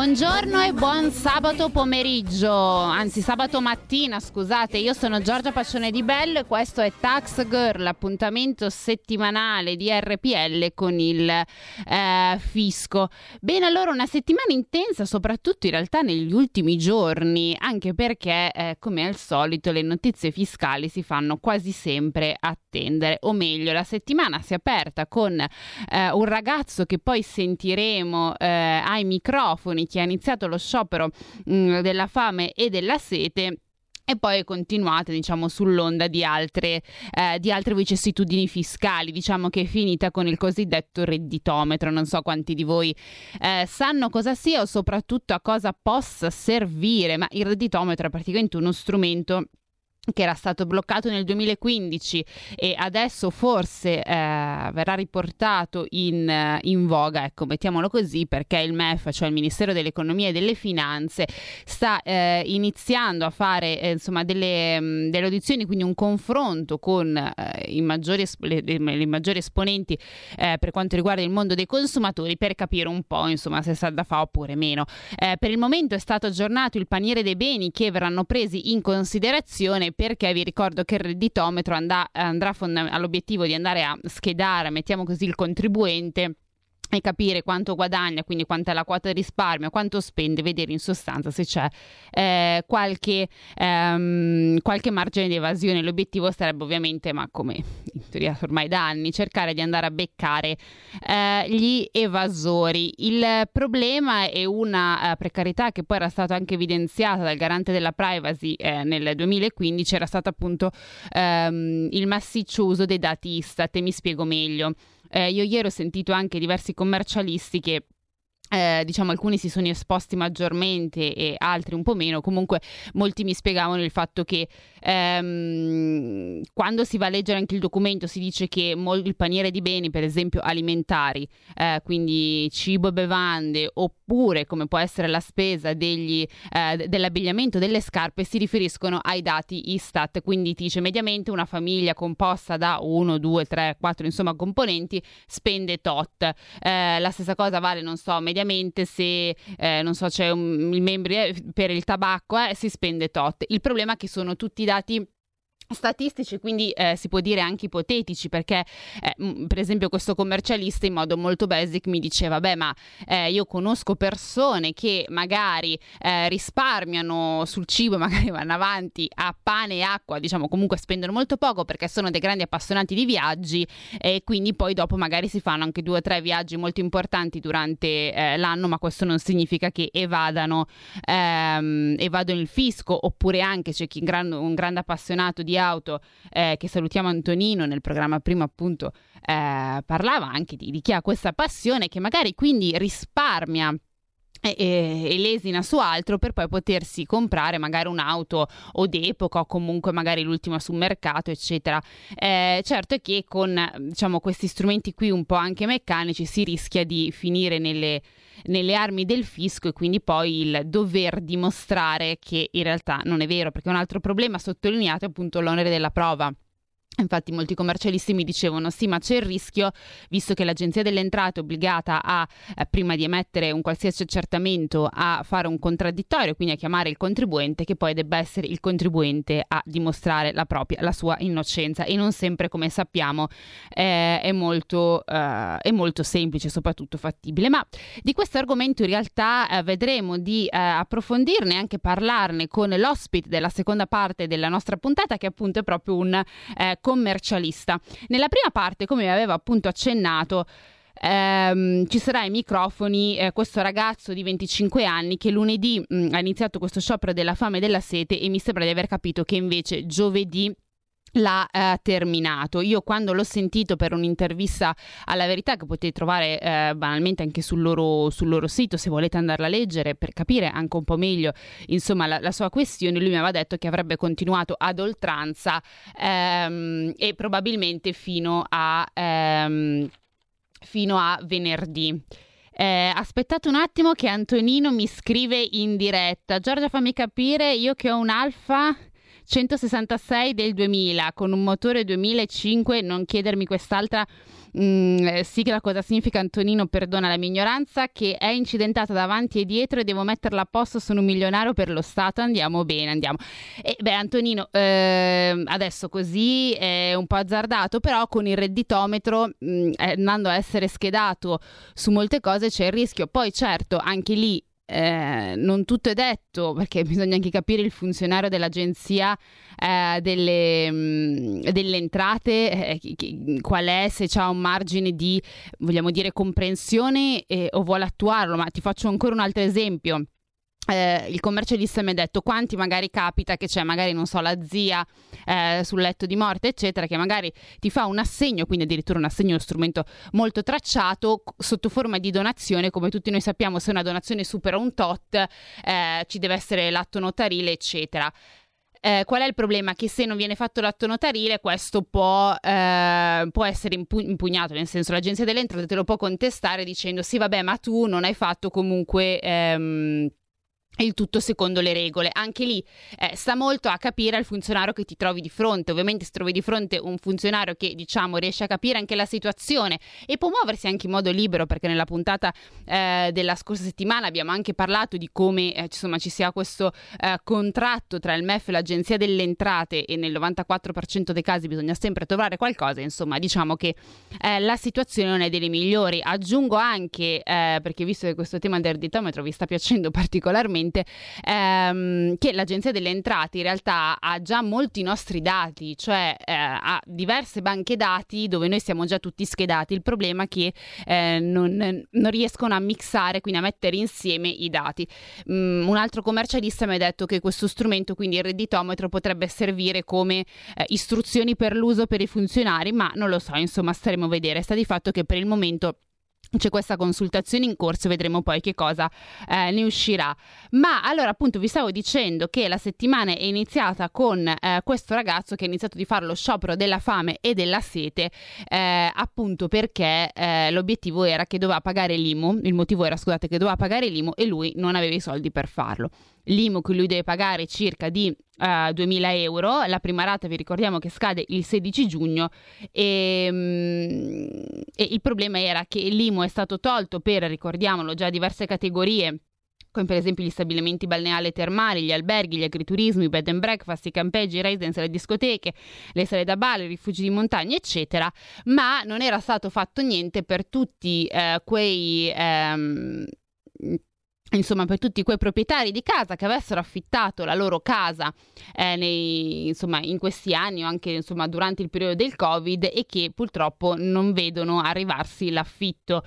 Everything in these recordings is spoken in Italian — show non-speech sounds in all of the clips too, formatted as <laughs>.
Buongiorno e buon sabato pomeriggio, anzi sabato mattina, scusate, io sono Giorgia Paccione di Bello e questo è Tax Girl, l'appuntamento settimanale di RPL con il eh, fisco. Bene, allora una settimana intensa, soprattutto in realtà negli ultimi giorni, anche perché eh, come al solito le notizie fiscali si fanno quasi sempre attendere, o meglio, la settimana si è aperta con eh, un ragazzo che poi sentiremo eh, ai microfoni che ha iniziato lo sciopero mh, della fame e della sete e poi continuate diciamo sull'onda di altre, eh, di altre vicissitudini fiscali. Diciamo che è finita con il cosiddetto redditometro. Non so quanti di voi eh, sanno cosa sia o soprattutto a cosa possa servire ma il redditometro è praticamente uno strumento che era stato bloccato nel 2015 e adesso forse eh, verrà riportato in, in, voga, ecco, mettiamolo così, perché il MEF, cioè il Ministero dell'Economia e delle Finanze, sta eh, iniziando a fare eh, insomma delle, mh, delle, audizioni, quindi un confronto con eh, i maggiori, le, le, maggiori esponenti eh, per quanto riguarda il mondo dei consumatori per capire un po' insomma se sa da fa oppure meno. Eh, per il momento è stato aggiornato il paniere dei beni che verranno presi in considerazione perché vi ricordo che il redditometro andrà, andrà fonda- all'obiettivo di andare a schedare, mettiamo così, il contribuente e capire quanto guadagna, quindi quanta è la quota di risparmio, quanto spende, vedere in sostanza se c'è eh, qualche, ehm, qualche, margine di evasione. L'obiettivo sarebbe ovviamente, ma come in teoria ormai da anni, cercare di andare a beccare eh, gli evasori. Il problema è una eh, precarietà che poi era stata anche evidenziata dal garante della privacy eh, nel 2015, era stato appunto ehm, il massiccio uso dei dati Istat e mi spiego meglio. Eh, io ieri ho sentito anche diversi commercialisti che eh, diciamo alcuni si sono esposti maggiormente e altri un po' meno, comunque molti mi spiegavano il fatto che ehm, quando si va a leggere anche il documento si dice che mol- il paniere di beni, per esempio alimentari, eh, quindi cibo e bevande, oppure come può essere la spesa degli, eh, dell'abbigliamento, delle scarpe, si riferiscono ai dati Istat, quindi dice mediamente una famiglia composta da 1, 2, 3, 4 insomma componenti spende tot. Eh, la stessa cosa vale, non so, mediamente ovviamente se eh, non so c'è un, il membro eh, per il tabacco eh, si spende tot. Il problema è che sono tutti dati statistici, quindi eh, si può dire anche ipotetici, perché eh, per esempio questo commercialista in modo molto basic mi diceva, beh ma eh, io conosco persone che magari eh, risparmiano sul cibo, <laughs> magari vanno avanti a pane e acqua, diciamo comunque spendono molto poco perché sono dei grandi appassionati di viaggi e quindi poi dopo magari si fanno anche due o tre viaggi molto importanti durante eh, l'anno, ma questo non significa che evadano, ehm, evadano il fisco, oppure anche c'è chi è un grande appassionato di auto eh, che salutiamo Antonino nel programma prima appunto eh, parlava anche di, di chi ha questa passione che magari quindi risparmia e, lesina su altro per poi potersi comprare magari un'auto o d'epoca o comunque magari l'ultima sul mercato eccetera. Eh, certo è che con diciamo questi strumenti qui un po' anche meccanici si rischia di finire nelle, nelle armi del fisco e quindi poi il dover dimostrare che in realtà non è vero perché un altro problema sottolineato è appunto l'onere della prova Infatti molti commercialisti mi dicevano sì ma c'è il rischio visto che l'agenzia delle entrate è obbligata a eh, prima di emettere un qualsiasi accertamento a fare un contraddittorio quindi a chiamare il contribuente che poi debba essere il contribuente a dimostrare la propria la sua innocenza. E non sempre come sappiamo eh, è, molto, eh, è molto semplice soprattutto fattibile. Ma di questo argomento in realtà eh, vedremo di eh, approfondirne anche parlarne con l'ospite della seconda parte della nostra puntata che appunto è proprio un eh, commercialista. Nella prima parte, come vi avevo appunto accennato, ehm, ci sarà ai microfoni eh, questo ragazzo di 25 anni che lunedì mh, ha iniziato questo sciopero della fame e della sete e mi sembra di aver capito che invece giovedì l'ha eh, terminato. Io quando l'ho sentito per un'intervista alla verità che potete trovare eh, banalmente anche sul loro, sul loro, sito se volete andarla a leggere per capire anche un po' meglio insomma la, la sua questione, lui mi aveva detto che avrebbe continuato ad oltranza ehm, e probabilmente fino a, eh, ehm, fino a venerdì. Eh, aspettate un attimo che Antonino mi scrive in diretta. Giorgia, fammi capire, io che ho un Alfa 166 del 2000 con un motore 2005, non chiedermi quest'altra Mm, eh, sigla cosa significa Antonino perdona la mia ignoranza che è incidentata davanti e dietro e devo metterla a posto sono un milionario per lo Stato andiamo bene andiamo. E beh Antonino eh, adesso così è un po' azzardato però con il redditometro mh, mm, andando a essere schedato su molte cose c'è il rischio. Poi certo anche lì eh, non tutto è detto perché bisogna anche capire il funzionario dell'agenzia eh, delle, mh, mm, delle, entrate eh, qual è se c'è un margine di vogliamo dire comprensione o vuole attuarlo. Ma ti faccio ancora un altro esempio eh, il commercialista mi ha detto quanti magari capita che c'è magari non so la zia eh, sul letto di morte eccetera che magari ti fa un assegno quindi addirittura un assegno è uno strumento molto tracciato sotto forma di donazione come tutti noi sappiamo se una donazione supera un tot eh, ci deve essere l'atto notarile eccetera eh, qual è il problema? Che se non viene fatto l'atto notarile, questo può, eh, può essere impu- impugnato, nel senso l'agenzia delle te lo può contestare dicendo sì, vabbè, ma tu non hai fatto comunque. Ehm, il tutto secondo le regole. Anche lì eh, sta molto a capire il funzionario che ti trovi di fronte. Ovviamente se trovi di fronte un funzionario che diciamo riesce a capire anche la situazione e può muoversi anche in modo libero, perché nella puntata eh, della scorsa settimana abbiamo anche parlato di come eh, insomma, ci sia questo eh, contratto tra il MEF e l'Agenzia delle Entrate e nel 94% dei casi bisogna sempre trovare qualcosa. Insomma, diciamo che eh, la situazione non è delle migliori. Aggiungo anche, eh, perché visto che questo tema del redditometro vi sta piacendo particolarmente, sicuramente ehm, che l'Agenzia delle Entrate in realtà ha già molti nostri dati, cioè eh, ha diverse banche dati dove noi siamo già tutti schedati. Il problema è che eh, non, non, riescono a mixare, quindi a mettere insieme i dati. Mm, un altro commercialista mi ha detto che questo strumento, quindi il redditometro, potrebbe servire come eh, istruzioni per l'uso per i funzionari, ma non lo so, insomma staremo a vedere. Sta di fatto che per il momento c'è questa consultazione in corso, vedremo poi che cosa eh, ne uscirà. Ma allora appunto vi stavo dicendo che la settimana è iniziata con eh, questo ragazzo che ha iniziato di fare lo sciopero della fame e della sete, eh, appunto perché eh, l'obiettivo era che doveva pagare l'IMU, il motivo era scusate che doveva pagare l'IMU e lui non aveva i soldi per farlo l'IMU che lui deve pagare circa di uh, eh, 2000 euro, la prima rata vi ricordiamo che scade il 16 giugno. E, um, e il problema era che l'IMU è stato tolto per, ricordiamolo, già diverse categorie come per esempio gli stabilimenti balneari e termali, gli alberghi, gli agriturismi, i bed and breakfast, i campeggi, i residence, le discoteche, le sale da ballo, i rifugi di montagna, eccetera, ma non era stato fatto niente per tutti eh, quei ehm, insomma per tutti quei proprietari di casa che avessero affittato la loro casa eh, nei, insomma, in questi anni o anche insomma, durante il periodo del covid e che purtroppo non vedono arrivarsi l'affitto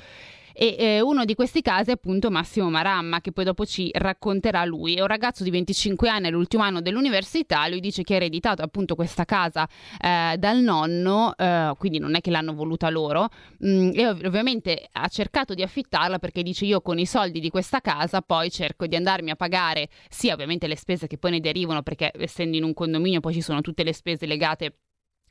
e eh, uno di questi casi è appunto Massimo Maramma che poi dopo ci racconterà lui. È un ragazzo di 25 anni, all'ultimo anno dell'università, lui dice che ha ereditato appunto questa casa eh, dal nonno, eh, quindi non è che l'hanno voluta loro mh, mm, e ov- ovviamente ha cercato di affittarla perché dice io con i soldi di questa casa poi cerco di andarmi a pagare sia ovviamente le spese che poi ne derivano perché essendo in un condominio poi ci sono tutte le spese legate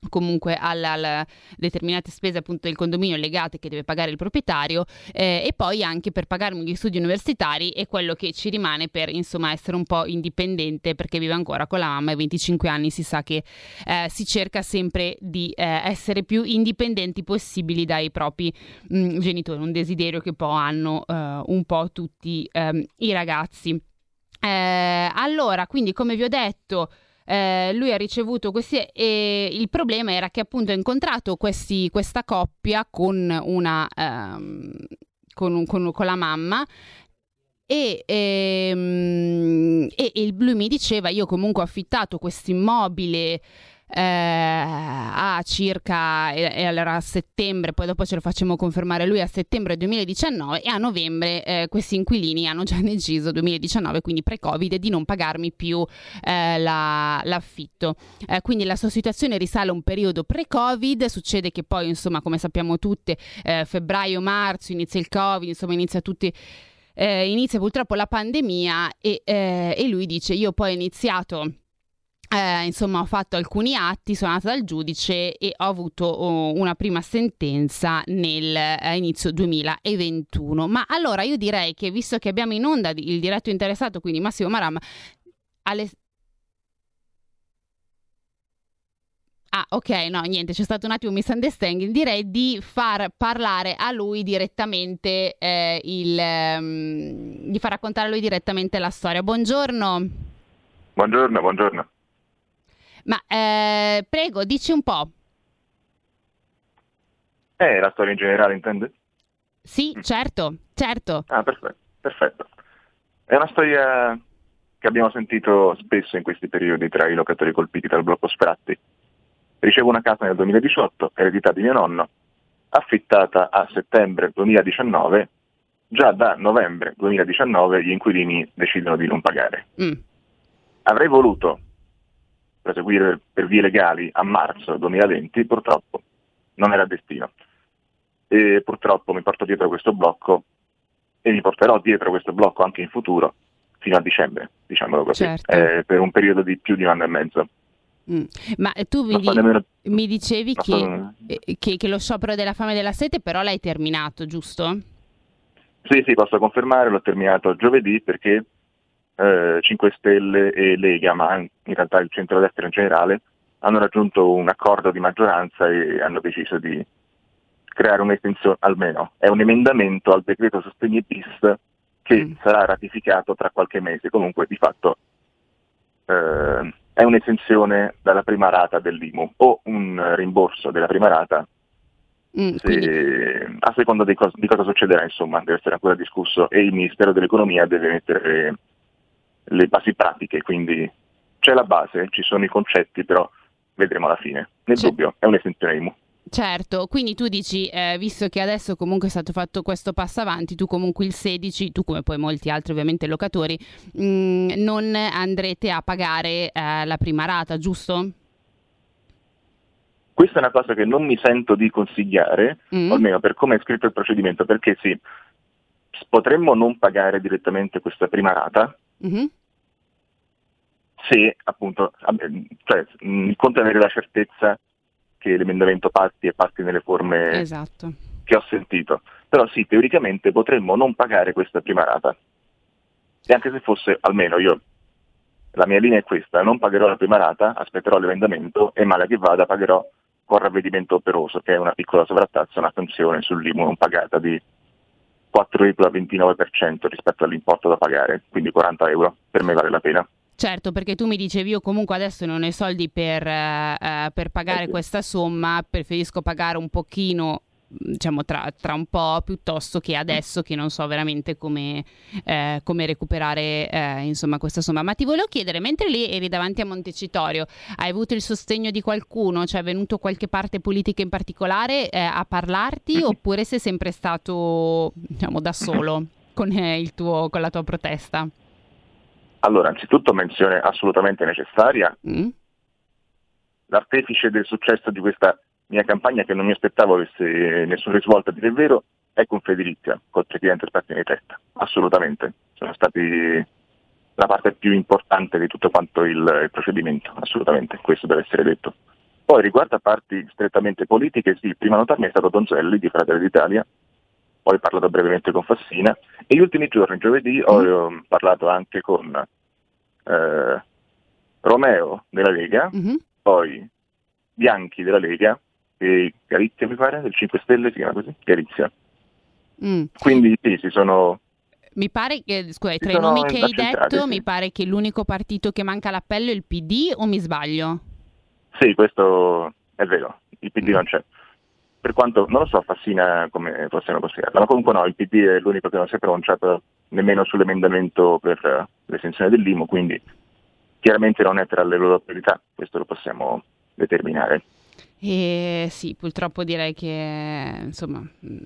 comunque alle determinate spese appunto del condominio legate che deve pagare il proprietario eh, e poi anche per pagarmi gli studi universitari e quello che ci rimane per insomma essere un po' indipendente perché vive ancora con la mamma e 25 anni si sa che eh, si cerca sempre di eh, essere più indipendenti possibili dai propri mh, mm, genitori un desiderio che poi hanno eh, un po' tutti ehm, i ragazzi. Eh, allora quindi come vi ho detto eh, lui ha ricevuto questi e il problema era che appunto ha incontrato questi, questa coppia con una ehm, con, con, con la mamma e, ehm, e, e, lui mi diceva io comunque ho affittato questo immobile eh, a circa, e, allora a settembre, poi dopo ce lo facciamo confermare lui, a settembre 2019 e a novembre eh, questi inquilini hanno già deciso, 2019, quindi pre-Covid, di non pagarmi più eh, la, l'affitto. Eh, quindi la sua situazione risale a un periodo pre-Covid, succede che poi, insomma, come sappiamo tutte, eh, febbraio-marzo inizia il Covid, insomma, inizia tutti... Eh, inizia purtroppo la pandemia e, e lui dice io poi ho iniziato eh, insomma, ho fatto alcuni atti, sono andata dal giudice e ho avuto oh, una prima sentenza nel eh, inizio 2021. Ma allora io direi che visto che abbiamo in onda il diretto interessato, quindi Massimo Maram, alle... Ah, ok, no, niente, c'è stato un attimo un misunderstanding. Direi di far parlare a lui direttamente eh, il, um, di far raccontare a lui direttamente la storia. Buongiorno. Buongiorno, buongiorno. Ma eh, prego, dici un po'. Eh, la storia in generale intende? Sì, certo, certo. Ah, perfetto, perfetto. È una storia che abbiamo sentito spesso in questi periodi tra i locatori colpiti dal blocco sfratti. Ricevo una casa nel 2018, eredità di mio nonno, affittata a settembre 2019, già da novembre 2019 gli inquilini decidono di non pagare. Mm. Avrei voluto proseguire per vie legali a marzo 2020, purtroppo non era destino. E purtroppo mi porto dietro questo blocco e mi porterò dietro questo blocco anche in futuro, fino a dicembre, diciamolo così, Certo. eh, per un periodo di più di un anno e mezzo. Mm. Ma tu mi, di- nemmeno- mi dicevi che, so- eh, che- che lo sciopero della fame e della sete però l'hai terminato, giusto? Sì, sì, posso confermare, l'ho terminato giovedì perché eh, 5 Stelle e Lega, ma in realtà il centrodestra in generale, hanno raggiunto un accordo di maggioranza e hanno deciso di creare un'estensione, almeno è un emendamento al decreto sostegni bis che Mm. sarà ratificato tra qualche mese. Comunque di fatto eh, è un'esenzione dalla prima rata dell'IMU o un rimborso della prima rata Mm, se- a seconda di, cos- di cosa succederà, insomma, deve essere ancora discusso e il Ministero dell'Economia deve mettere le, basi pratiche, quindi c'è la base, ci sono i concetti, però vedremo alla fine. Nel C'è- dubbio è un'esenzione IMU. Certo, quindi tu dici, eh, visto che adesso comunque è stato fatto questo passo avanti, tu comunque il 16, tu come poi molti altri ovviamente locatori, mm, non andrete a pagare eh, la prima rata, giusto? Questa è una cosa che non mi sento di consigliare, Mm. almeno per come è scritto il procedimento, perché sì, potremmo non pagare direttamente questa prima rata, Mhm. se appunto, vabbè, cioè, mh, il conto è avere la certezza che l'emendamento passi e passi nelle forme Esatto. che ho sentito. Però sì, teoricamente potremmo non pagare questa prima rata. E anche se fosse, almeno io, la mia linea è questa, non pagherò la prima rata, aspetterò l'emendamento e male che vada pagherò con ravvedimento operoso, che è una piccola sovrattazza, una sanzione sull'IMU non pagata di 4,29% rispetto all'importo da pagare, quindi 40 euro. Per me vale la pena. Certo, perché tu mi dicevi io comunque adesso non ho i soldi per, eh, per pagare Eh sì. questa somma, preferisco pagare un pochino diciamo tra, tra un po' piuttosto che adesso che non so veramente come, eh, come recuperare eh, insomma questa somma. Ma ti volevo chiedere mentre lì eri davanti a Montecitorio hai avuto il sostegno di qualcuno? Cioè è venuto qualche parte politica in particolare eh, a parlarti? <laughs> Oppure sei sempre stato diciamo da solo con, eh, il tuo, con la tua protesta? Allora, anzitutto menzione assolutamente necessaria. Mm? l'artefice del successo di questa mia campagna che non mi aspettavo avesse nessun risvolto a dire il vero è Confedilizia, col presidente Spazzini di testa, assolutamente. Sono stati la parte più importante di tutto quanto il, il procedimento, assolutamente, questo deve essere detto. Poi riguardo a parti strettamente politiche, sì, il primo a notarmi è stato Donzelli di Fratelli d'Italia, poi ho parlato brevemente con Fassina e gli ultimi giorni, giovedì, ho eh, parlato anche con eh, Romeo della Lega, Mhm. poi Bianchi della Lega Garizia mi pare, del 5 Stelle si chiama così, Garizia. Mm. Quindi sì, si sono Mi pare che, scusa, tra i nomi che hai detto, sì. mi pare che l'unico partito che manca all'appello è il PD o mi sbaglio? Sì, questo è vero, il PD Mm. non c'è. Per quanto, non lo so, Fassina come possiamo considerarla, ma comunque no, il PD è l'unico che non si è pronunciato nemmeno sull'emendamento per l'estensione dell'IMU, quindi chiaramente non è tra le loro priorità, questo lo possiamo determinare. E sì, purtroppo direi che insomma, mm,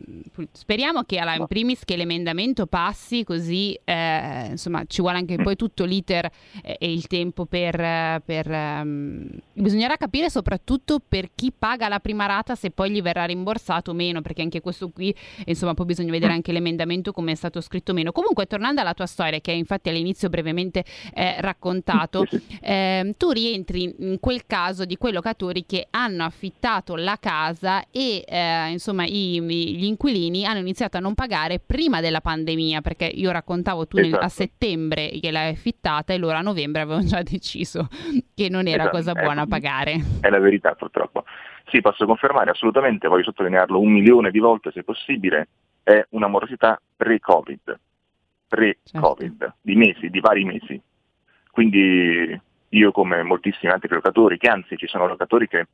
speriamo che alla, in primis che l'emendamento passi così eh, insomma ci vuole anche poi tutto l'iter e, il tempo per, per um, bisognerà capire soprattutto per chi paga la prima rata se poi gli verrà rimborsato o meno, perché anche questo qui insomma poi bisogna vedere anche l'emendamento come è stato scritto o meno. Comunque tornando alla tua storia che infatti all'inizio brevemente eh, raccontato, eh, tu rientri in quel caso di quei locatori che hanno affittato affittato la casa e eh, insomma i, gli inquilini hanno iniziato a non pagare prima della pandemia perché io raccontavo tu esatto. nel, a esatto. settembre che l'hai affittata e loro a novembre avevano già deciso che non era esatto. cosa buona è, pagare. È la verità purtroppo. Sì, posso confermare assolutamente, voglio sottolinearlo un milione di volte se possibile, è una morosità pre-Covid, pre-Covid, certo. di mesi, di vari mesi. Quindi io come moltissimi altri locatori, che anzi ci sono locatori che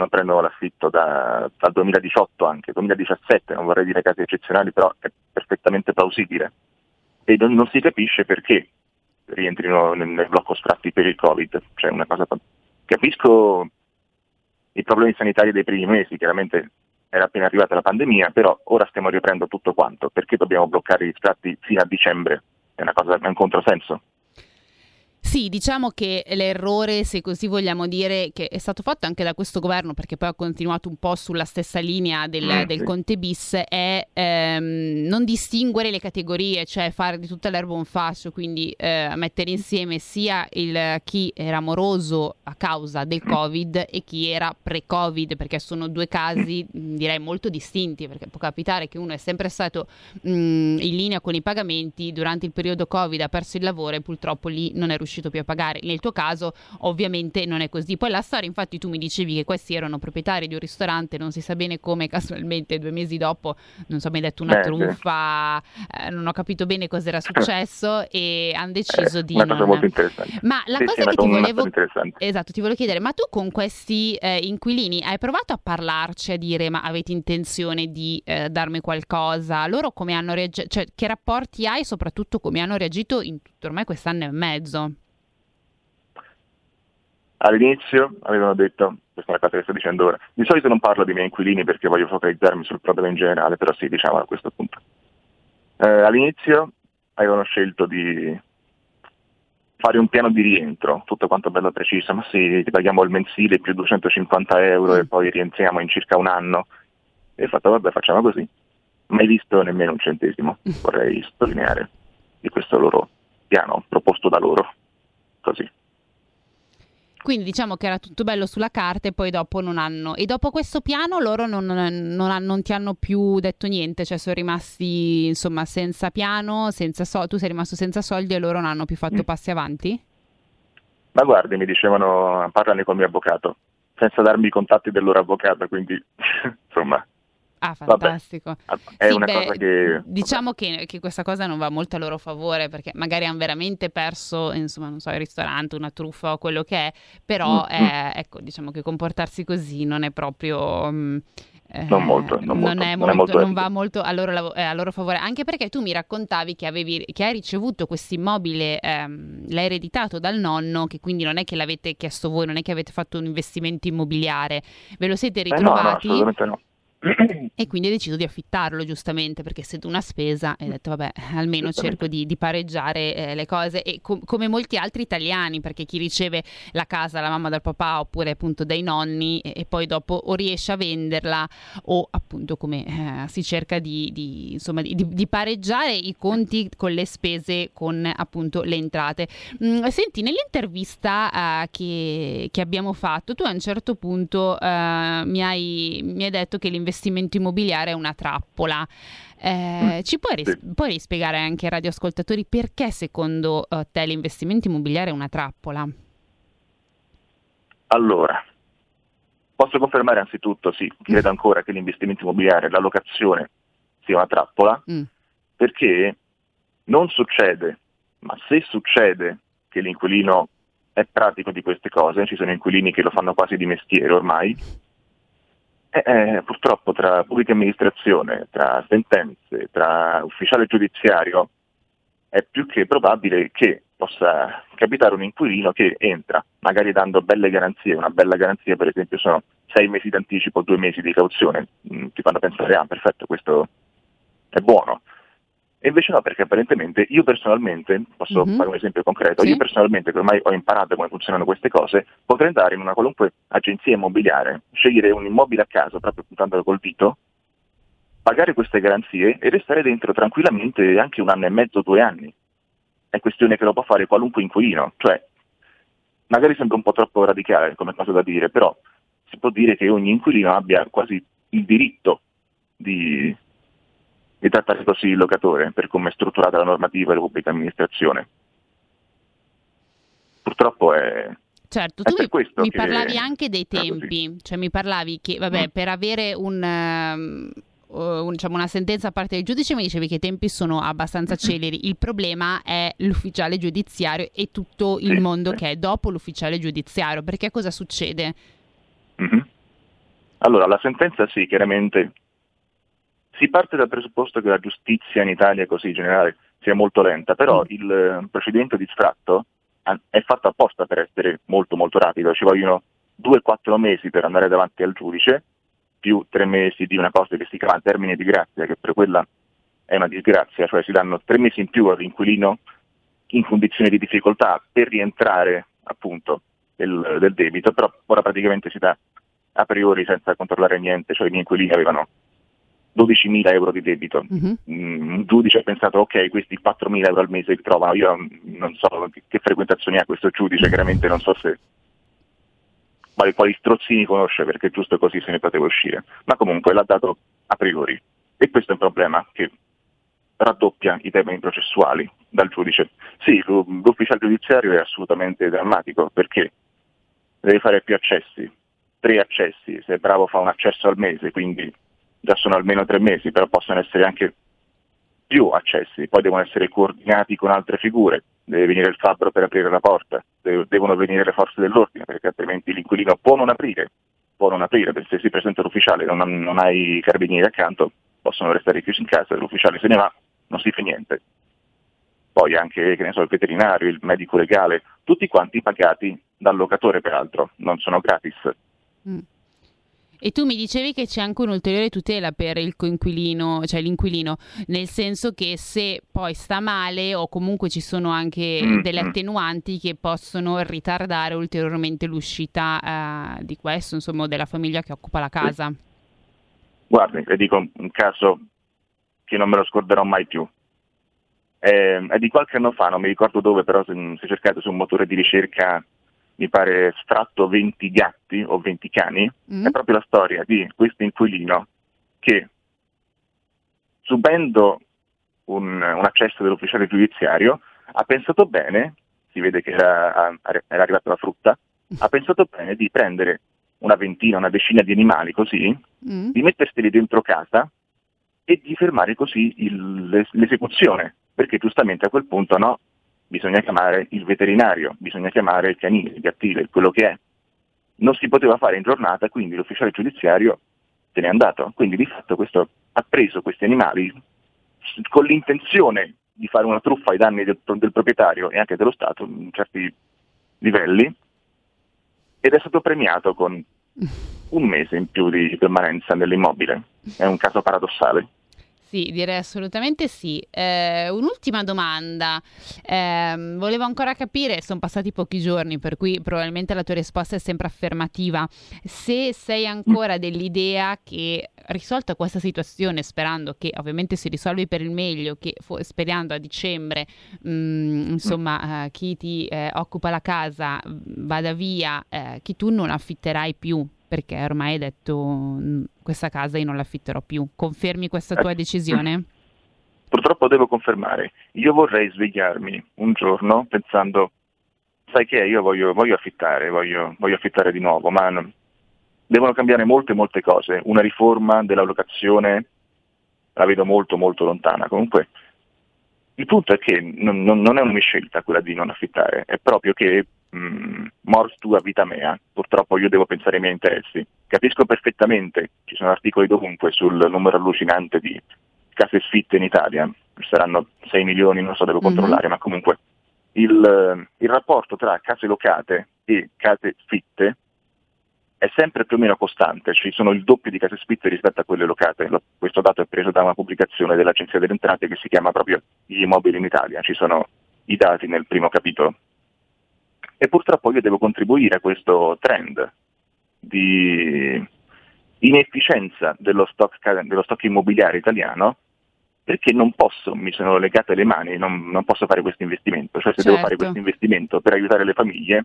non prendono l'affitto da, dal 2018 anche, 2017, non vorrei dire casi eccezionali, però è perfettamente plausibile. E non, non si capisce perché rientrino nel, nel, blocco sfratti per il Covid. Cioè capisco i problemi sanitari dei primi mesi, chiaramente era appena arrivata la pandemia, però ora stiamo riaprendo tutto quanto, perché dobbiamo bloccare gli sfratti fino a dicembre? È cosa, è un controsenso. Sì, diciamo che l'errore, se così vogliamo dire, che è stato fatto anche da questo governo, perché poi ha continuato un po' sulla stessa linea del, mm, del Conte bis, è ehm, non distinguere le categorie, cioè fare di tutta l'erba un fascio, quindi eh, mettere insieme sia il, chi era moroso a causa del Covid e chi era pre-Covid, perché sono due casi direi molto distinti, perché può capitare che uno è sempre stato mh, in linea con i pagamenti, durante il periodo Covid ha perso il lavoro e purtroppo lì non è riuscito riuscito più a pagare. Nel tuo caso ovviamente non è così. Poi la storia, infatti tu mi dicevi che questi erano proprietari di un ristorante, non si sa bene come <laughs> casualmente due mesi dopo, non so, mi hai detto una Beh, truffa, eh, non ho capito bene cosa era successo <laughs> e hanno deciso eh, di... Una non... cosa molto interessante. Ma la sì, cosa sì, che ti volevo... Esatto, ti volevo chiedere, ma tu con questi eh, inquilini hai provato a parlarci, a dire ma avete intenzione di eh, darmi qualcosa? Loro come hanno reagito? Cioè, che rapporti hai e soprattutto come hanno reagito in tutto ormai quest'anno e mezzo? All'inizio avevano detto, questa è la cosa che sto dicendo ora, di solito non parlo dei miei inquilini perché voglio focalizzarmi sul problema in generale, però sì, diciamo a questo punto. Eh, all'inizio avevano scelto di fare un piano di rientro, tutto quanto bello preciso, ma sì, ti paghiamo il mensile più 250 euro e poi rientriamo in circa un anno. E ho fatto, vabbè, facciamo così. Mai visto nemmeno un centesimo, vorrei sottolineare, di questo loro piano proposto da loro. Così. Quindi diciamo che era tutto bello sulla carta e poi dopo non hanno... E dopo questo piano loro non, non, non, non ti hanno più detto niente, cioè sono rimasti insomma senza piano, senza soldi, tu sei rimasto senza soldi e loro non hanno più fatto mm. passi avanti? Ma guardi, mi dicevano parlane con il mio avvocato, senza darmi i contatti del loro avvocato, quindi <laughs> insomma Ah, fantastico. Vabbè, è sì, una beh, cosa che... Diciamo che, che, questa cosa non va molto a loro favore perché magari hanno veramente perso, insomma, non so, il ristorante, una truffa o quello che è, però mm, è, ecco, diciamo che comportarsi così non è proprio... Mm, eh, non molto, non, non, molto, è molto, molto non va molto a loro, eh, a loro, favore, anche perché tu mi raccontavi che, avevi, che hai ricevuto questo immobile, ehm, l'hai ereditato dal nonno, che quindi non è che l'avete chiesto voi, non è che avete fatto un investimento immobiliare, ve lo siete ritrovati? Eh no, no, assolutamente no <clears throat> e quindi hai deciso di affittarlo giustamente perché se tu una spesa hai detto vabbè almeno cerco di, di pareggiare eh, le cose. E com- come molti altri italiani perché chi riceve la casa la mamma dal papà oppure appunto dai nonni e, e poi dopo o riesce a venderla o appunto come eh, si cerca di, di insomma di, di, pareggiare i conti con le spese con appunto le entrate. Mm, senti nell'intervista eh, che, che, abbiamo fatto tu a un certo punto eh, mi hai, mi hai detto che l'investimento l'investimento immobiliare è una trappola. Eh, mm. ci puoi, ris- puoi, spiegare anche ai radioascoltatori perché secondo uh, te l'investimento immobiliare è una trappola? Allora, posso confermare anzitutto, sì, credo mm. ancora che l'investimento immobiliare, la locazione sia una trappola, mm. perché non succede, ma se succede che l'inquilino è pratico di queste cose, ci sono inquilini che lo fanno quasi di mestiere ormai, eh, eh, purtroppo tra pubblica amministrazione, tra sentenze, tra ufficiale giudiziario, è più che probabile che possa capitare un inquilino che entra, magari dando belle garanzie. Una bella garanzia, per esempio, sono sei mesi d'anticipo, due mesi di cauzione, mm, ti fanno pensare, ah perfetto, questo è buono. E invece no, perché apparentemente io personalmente, posso Mhm. fare un esempio concreto, Sì. io personalmente che ormai ho imparato come funzionano queste cose, potrei andare in una qualunque agenzia immobiliare, scegliere un immobile a caso, proprio puntandolo col dito, pagare queste garanzie e restare dentro tranquillamente anche un anno e mezzo, due anni. È questione che lo può fare qualunque inquilino, cioè magari sembra un po' troppo radicale come cosa da dire, però si può dire che ogni inquilino abbia quasi il diritto di, di trattare così il locatore per come è strutturata la normativa della pubblica amministrazione. Purtroppo è, Certo, tu mi, mi parlavi anche dei tempi, cioè mi parlavi che, vabbè, Mm. per avere un, ehm, uh, un- diciamo, una sentenza da parte del giudice mi dicevi che i tempi sono abbastanza celeri, il problema è l'ufficiale giudiziario e tutto il Sì, mondo sì. che è dopo l'ufficiale giudiziario, perché cosa succede? Mhm. Allora, la sentenza sì, chiaramente si parte dal presupposto che la giustizia in Italia, così in generale, sia molto lenta, però Mm. il eh, procedimento di sfratto è fatto apposta per essere molto molto rapido, ci vogliono 2-4 mesi per andare davanti al giudice, più 3 mesi di una cosa che si chiama termine di grazia, che per quella è una disgrazia, cioè si danno 3 mesi in più all'inquilino in condizioni di difficoltà per rientrare appunto del, del debito, però ora praticamente si dà a priori senza controllare niente, cioè i miei inquilini avevano 12.000 euro di debito. Mhm. Mm, Un giudice ha pensato, ok, questi 4.000 euro al mese li trovano, io non so che, frequentazioni ha questo giudice, chiaramente non so se quali, quali strozzini conosce perché giusto così se ne poteva uscire, ma comunque l'ha dato a priori. E questo è un problema che raddoppia i termini processuali dal giudice. Sì, l'u- l'ufficiale giudiziario è assolutamente drammatico perché deve fare più accessi, tre accessi, se è bravo fa un accesso al mese, quindi già sono almeno tre mesi, però possono essere anche più accessi, poi devono essere coordinati con altre figure, deve venire il fabbro per aprire la porta, de- devono venire le forze dell'ordine perché altrimenti l'inquilino può non aprire, può non aprire, perché se si presenta l'ufficiale non, non hai i carabinieri accanto, possono restare chiusi in casa, l'ufficiale se ne va, non si fa niente. Poi anche, so, il veterinario, il medico legale, tutti quanti pagati dal locatore peraltro, non sono gratis. Mm. E tu mi dicevi che c'è anche un'ulteriore tutela per il coinquilino, cioè l'inquilino, nel senso che se poi sta male o comunque ci sono anche Mm, delle attenuanti che possono ritardare ulteriormente l'uscita eh, di questo, insomma, della famiglia che occupa la casa. Guardi, le dico un caso che non me lo scorderò mai più. È, è di qualche anno fa, non mi ricordo dove, però se, se cercate su un motore di ricerca, mi pare stratto 20 gatti o 20 cani, Mm? è proprio la storia di questo inquilino che subendo un, un accesso dell'ufficiale giudiziario ha pensato bene, si vede che era, era arrivata la frutta, ha pensato bene di prendere una ventina, una decina di animali così, Mm? di metterseli dentro casa e di fermare così il- l'es- l'esecuzione, perché giustamente a quel punto no, bisogna chiamare il veterinario, bisogna chiamare il canile, il gattile, quello che è. Non si poteva fare in giornata, quindi l'ufficiale giudiziario se n'è andato. Quindi di fatto questo ha preso questi animali con l'intenzione di fare una truffa ai danni del, del proprietario e anche dello Stato in certi livelli ed è stato premiato con un mese in più di permanenza nell'immobile. È un caso paradossale. Sì, direi assolutamente sì. Eh, un'ultima domanda. Ehm, volevo ancora capire, sono passati pochi giorni, per cui probabilmente la tua risposta è sempre affermativa. Se sei ancora dell'idea che risolta questa situazione, sperando che ovviamente si risolvi per il meglio, che fo- sperando a dicembre, mh, insomma, eh, chi ti eh, occupa la casa mh, vada via, eh, che tu non affitterai più. Perché ormai hai detto "Mm, questa casa io non l'affitterò più. Confermi questa tua decisione? Purtroppo devo confermare, io vorrei svegliarmi un giorno pensando, sai che io voglio, voglio affittare, voglio, voglio affittare di nuovo, ma non- devono cambiare molte, molte cose. Una riforma della locazione la vedo molto, molto lontana. Comunque, il punto è che non, non- non è una mia scelta quella di non affittare, è proprio che mh, mors tua vita mea, purtroppo io devo pensare ai miei interessi. Capisco perfettamente, ci sono articoli dovunque sul numero allucinante di case sfitte in Italia, saranno 6 milioni, non so, devo Mhm. controllare, ma comunque il, il rapporto tra case locate e case sfitte è sempre più o meno costante, ci sono il doppio di case spizze rispetto a quelle locate. Lo- questo dato è preso da una pubblicazione dell'Agenzia delle Entrate che si chiama proprio Gli immobili in Italia, ci sono i dati nel primo capitolo. E purtroppo io devo contribuire a questo trend di inefficienza dello stock, dello stock immobiliare italiano perché non posso, mi sono legate le mani, non, non posso fare questo investimento, cioè se devo fare Certo. questo investimento per aiutare le famiglie,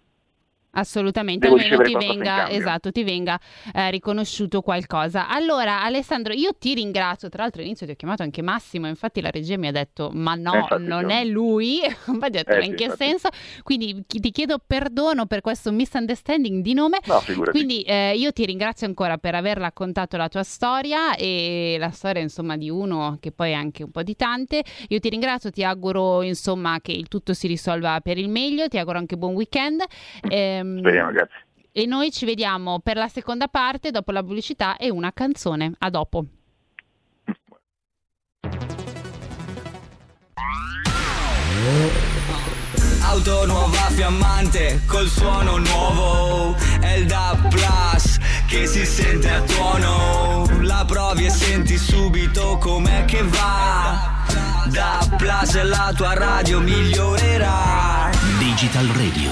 Assolutamente, Devo almeno ti venga, esatto, ti venga eh, riconosciuto qualcosa. Allora, Alessandro, io ti ringrazio. Tra l'altro, all'inizio ti ho chiamato anche Massimo, infatti la regia mi ha detto: Ma no, Eh, non sì. è lui. <laughs> Infatti, ho detto: Eh, "Ma sì, in che infatti. senso? Quindi ti chiedo perdono per questo misunderstanding di nome. no. Quindi eh, io ti ringrazio ancora per aver raccontato la tua storia e la storia insomma di uno che poi è anche un po' di tante. Io ti ringrazio, ti auguro insomma che il tutto si risolva per il meglio, ti auguro anche buon weekend. Ehm, Speriamo, grazie. e noi ci vediamo per la seconda parte dopo la pubblicità e una canzone. A dopo. Auto nuova fiammante col suono nuovo È il DAB Plus che si sente a tuono La provi e senti subito com'è che va DAB Plus la tua radio migliorerà Digital Radio,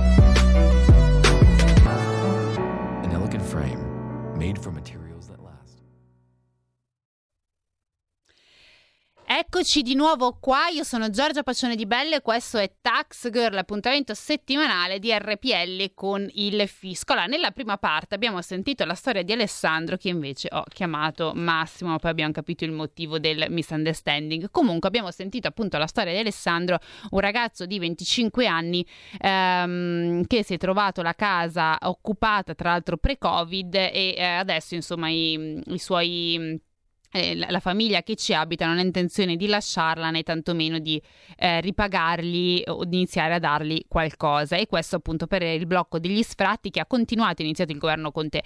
Eccoci di nuovo qua, io sono Giorgia Pacione di Belle e questo è Tax Girl, l'appuntamento settimanale di RPL con il fisco. Allora, nella prima parte abbiamo sentito la storia di Alessandro che invece ho chiamato Massimo, poi abbiamo capito il motivo del misunderstanding. Comunque abbiamo sentito appunto la storia di Alessandro, un ragazzo di 25 anni ehm, che si è trovato la casa occupata tra l'altro pre-Covid e eh, adesso insomma i, i suoi la la famiglia che ci abita non ha intenzione di lasciarla né tantomeno di eh, ripagargli o di iniziare a dargli qualcosa e questo appunto per il blocco degli sfratti che ha continuato, è iniziato il governo Conte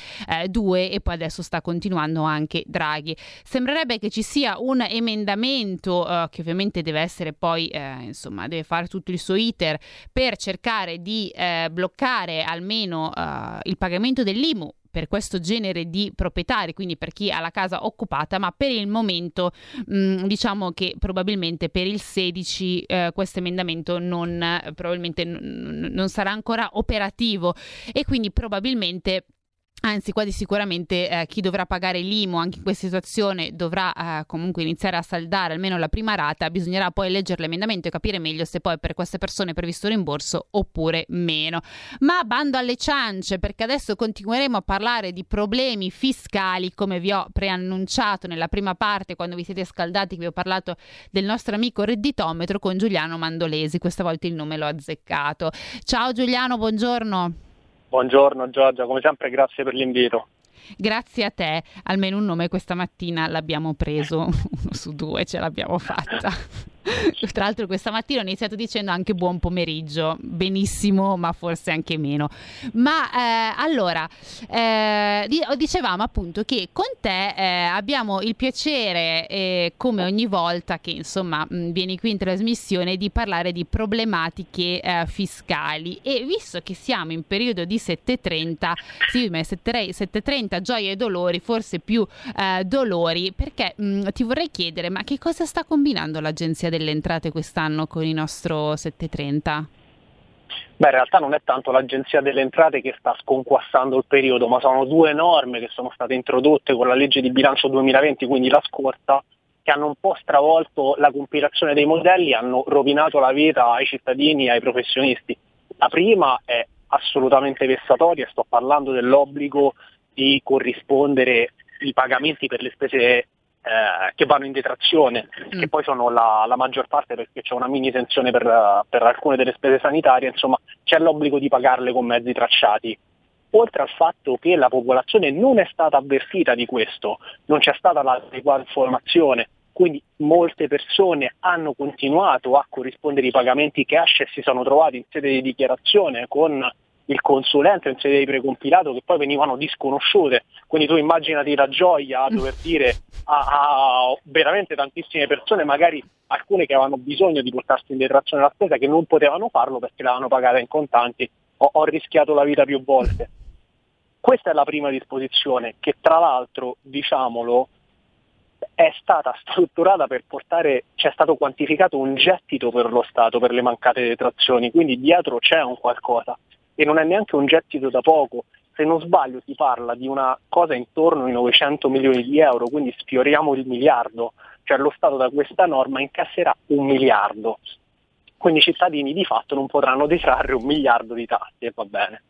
2 e poi adesso sta continuando anche Draghi. Sembrerebbe che ci sia un emendamento eh, che ovviamente deve essere poi eh, insomma deve fare tutto il suo iter per cercare di eh, bloccare almeno eh, il pagamento dell'IMU per questo genere di proprietari, quindi per chi ha la casa occupata, ma per il momento mh, diciamo che probabilmente per il 16 eh, questo emendamento non, eh, probabilmente n- non sarà ancora operativo e quindi probabilmente Anzi, quasi sicuramente eh, chi dovrà pagare l'IMU anche in questa situazione dovrà eh, comunque iniziare a saldare almeno la prima rata. Bisognerà poi leggere l'emendamento e capire meglio se poi per queste persone è previsto rimborso oppure meno. Ma bando alle ciance, perché adesso continueremo a parlare di problemi fiscali, come vi ho preannunciato nella prima parte quando vi siete scaldati, vi ho parlato del nostro amico redditometro con Giuliano Mandolesi. Questa volta il nome l'ho azzeccato. Ciao Giuliano, buongiorno. Buongiorno Giorgia, come sempre grazie per l'invito. Grazie a te, almeno un nome questa mattina l'abbiamo preso, <laughs> uno su due ce l'abbiamo fatta. <laughs> Tra l'altro questa mattina ho iniziato dicendo anche buon pomeriggio, benissimo, ma forse anche meno. Ma eh, allora, eh, di- dicevamo appunto che con te eh, abbiamo il piacere, eh, come ogni volta che insomma mh, vieni qui in trasmissione, di parlare di problematiche eh, fiscali e visto che siamo in periodo di 7.30, sì, ma 7.30 7.30 gioie e dolori, forse più eh, dolori, perché mh, ti vorrei chiedere, ma che cosa sta combinando l'Agenzia delle Entrate quest'anno con il nostro 7.30? Beh, in realtà non è tanto l'Agenzia delle Entrate che sta sconquassando il periodo, ma sono due norme che sono state introdotte con la legge di bilancio 2020, quindi la scorsa, che hanno un po' stravolto la compilazione dei modelli, hanno rovinato la vita ai cittadini e ai professionisti. La prima è assolutamente vessatoria, sto parlando dell'obbligo di corrispondere i pagamenti per le spese eh, che vanno in detrazione, che poi sono la, la maggior parte perché c'è una mini esenzione per, per alcune delle spese sanitarie, insomma c'è l'obbligo di pagarle con mezzi tracciati. Oltre al fatto che la popolazione non è stata avvertita di questo, non c'è stata l'adeguata informazione, quindi molte persone hanno continuato a corrispondere i pagamenti cash e si sono trovati in sede di dichiarazione con il consulente in sede di precompilato che poi venivano disconosciute. Quindi tu immaginati la gioia a dover dire a, a veramente tantissime persone, magari alcune che avevano bisogno di portarsi in detrazione la spesa, che non potevano farlo perché l'avevano pagata in contanti. Ho, ho rischiato la vita più volte. Questa è la prima disposizione che tra l'altro, diciamolo, è stata strutturata per portare, c'è stato quantificato un gettito per lo Stato per le mancate detrazioni, quindi dietro c'è un qualcosa e non è neanche un gettito da poco. Se non sbaglio si parla di una cosa intorno ai 900 milioni di euro, quindi sfioriamo il miliardo, cioè lo Stato da questa norma incasserà un miliardo. Quindi i cittadini di fatto non potranno detrarre un miliardo di tasse va bene.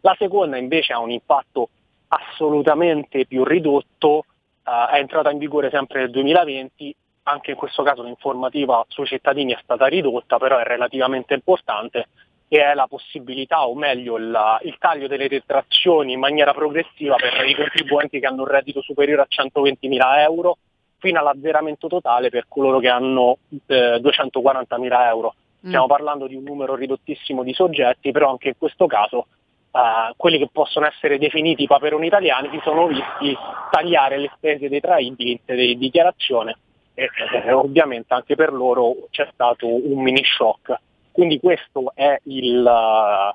La seconda invece ha un impatto assolutamente più ridotto, eh, è entrata in vigore sempre nel 2020, anche in questo caso l'informativa sui cittadini è stata ridotta, però è relativamente importante e è la possibilità, o meglio il, il taglio delle detrazioni in maniera progressiva per i contribuenti che hanno un reddito superiore a 120.000 euro, fino all'azzeramento totale per coloro che hanno eh, 240.000 euro. Stiamo parlando di un numero ridottissimo di soggetti, però anche in questo caso eh, quelli che possono essere definiti i paperoni italiani si sono visti tagliare le spese detraibili di dichiarazione e eh, ovviamente anche per loro c'è stato un mini shock. Quindi questo è il,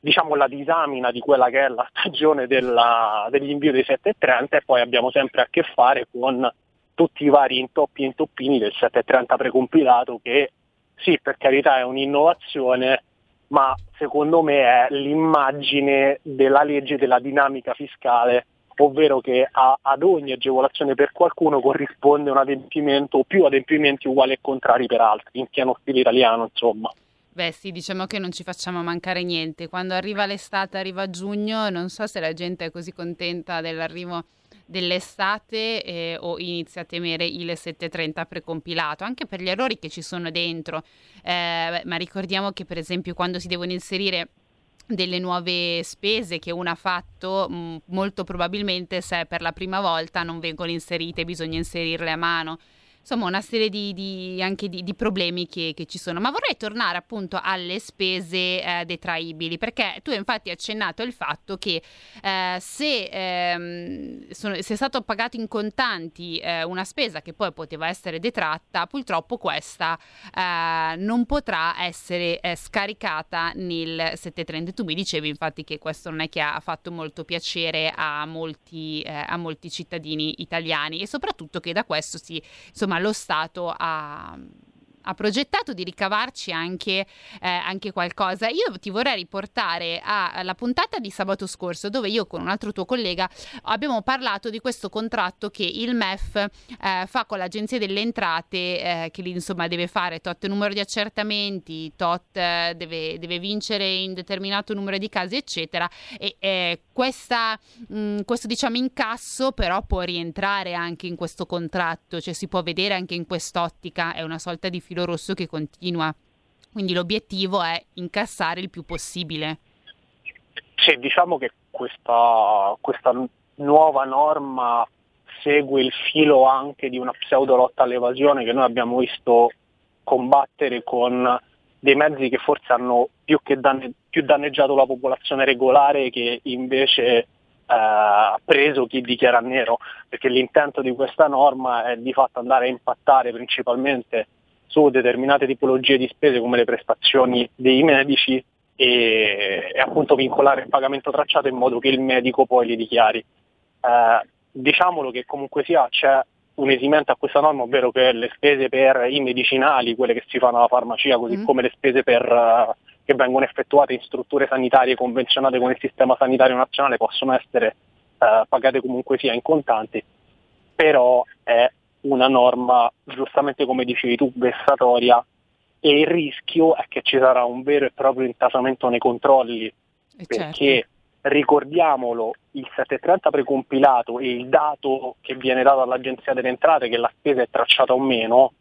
diciamo la disamina di quella che è la stagione della- dell'invio dei 730 e poi abbiamo sempre a che fare con tutti i vari intoppi e intoppini del 730 precompilato che sì, per carità è un'innovazione, ma secondo me è l'immagine della legge della dinamica fiscale, ovvero che a- ad ogni agevolazione per qualcuno corrisponde un adempimento o più adempimenti uguali e contrari per altri, in pieno stile italiano, insomma. Beh sì, diciamo che non ci facciamo mancare niente. Quando arriva l'estate, arriva giugno, non so se la gente è così contenta dell'arrivo dell'estate eh, o inizia a temere il 730 precompilato, anche per gli errori che ci sono dentro. Eh, ma ricordiamo che per esempio quando si devono inserire delle nuove spese che uno ha fatto, mh, molto probabilmente se per la prima volta non vengono inserite, bisogna inserirle a mano. Insomma, una serie di, di- anche di, di problemi che, che ci sono. Ma vorrei tornare appunto alle spese eh, detraibili, perché tu infatti hai accennato il fatto che eh, se, ehm, sono- se è stato pagato in contanti eh, una spesa che poi poteva essere detratta, purtroppo questa eh, non potrà essere eh, scaricata nel 730. Tu mi dicevi infatti che questo non è che ha fatto molto piacere a molti, eh, a molti cittadini italiani e soprattutto che da questo si, insomma, lo Stato ha ha progettato di ricavarci anche, eh, anche qualcosa. Io ti vorrei riportare alla puntata di sabato scorso, dove io con un altro tuo collega abbiamo parlato di questo contratto che il MEF eh, fa con l'Agenzia delle Entrate, eh, che lì insomma deve fare tot numero di accertamenti, tot eh, deve, deve vincere in determinato numero di casi, eccetera. E eh, questa, mh, questo diciamo incasso però può rientrare anche in questo contratto, cioè si può vedere anche in quest'ottica, è una sorta di filo rosso che continua. Quindi l'obiettivo è incassare il più possibile. Sì, diciamo che questa, questa nuova norma segue il filo anche di una pseudo lotta all'evasione che noi abbiamo visto combattere con dei mezzi che forse hanno più, danne- più danneggiato la popolazione regolare che invece eh, ha preso chi dichiara nero, perché l'intento di questa norma è di fatto andare a impattare principalmente su determinate tipologie di spese come le prestazioni dei medici e, e appunto vincolare il pagamento tracciato in modo che il medico poi li dichiari. Eh, diciamolo che comunque sia c'è un esimente a questa norma, ovvero che le spese per i medicinali, quelle che si fanno alla farmacia, così Mm. come le spese per, eh, che vengono effettuate in strutture sanitarie convenzionate con il sistema sanitario nazionale possono essere eh, pagate comunque sia in contanti, però è una norma, giustamente come dicevi tu, vessatoria e il rischio è che ci sarà un vero e proprio intasamento nei controlli E perché ricordiamolo, il 730 precompilato e il dato che viene dato all'Agenzia delle Entrate che la spesa è tracciata o meno,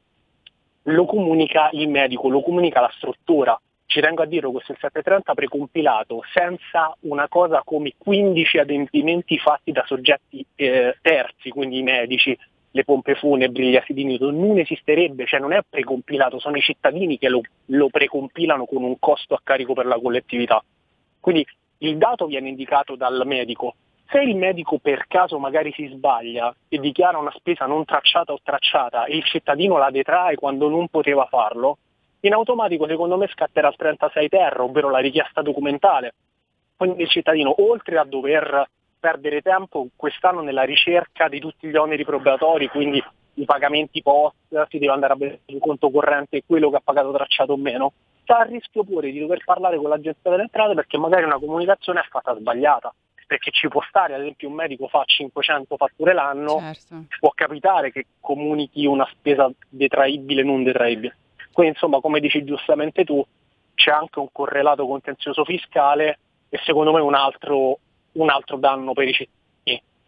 lo comunica il medico, lo comunica la struttura. Ci tengo a dire questo il 730 precompilato senza una cosa come 15 adempimenti fatti da soggetti eh, terzi, quindi i medici, le pompe funebri, gli asili nido, non esisterebbe, cioè non è precompilato, sono i cittadini che lo, lo precompilano con un costo a carico per la collettività. Quindi il dato viene indicato dal medico. Se il medico per caso magari si sbaglia e dichiara una spesa non tracciata o tracciata e il cittadino la detrae quando non poteva farlo, in automatico secondo me scatterà il 36 ter, ovvero la richiesta documentale. Quindi il cittadino, oltre a dover perdere tempo quest'anno nella ricerca di tutti gli oneri probatori, quindi i pagamenti post, si deve andare a vedere il conto corrente quello che ha pagato tracciato o meno, sta a rischio pure di dover parlare con l'agenzia delle entrate perché magari una comunicazione è fatta sbagliata. Perché ci può stare, ad esempio, un medico fa 500 fatture l'anno, Certo. può capitare che comunichi una spesa detraibile e non detraibile. Quindi, insomma, come dici giustamente tu, c'è anche un correlato contenzioso fiscale e secondo me un altro, un altro danno per i cittadini.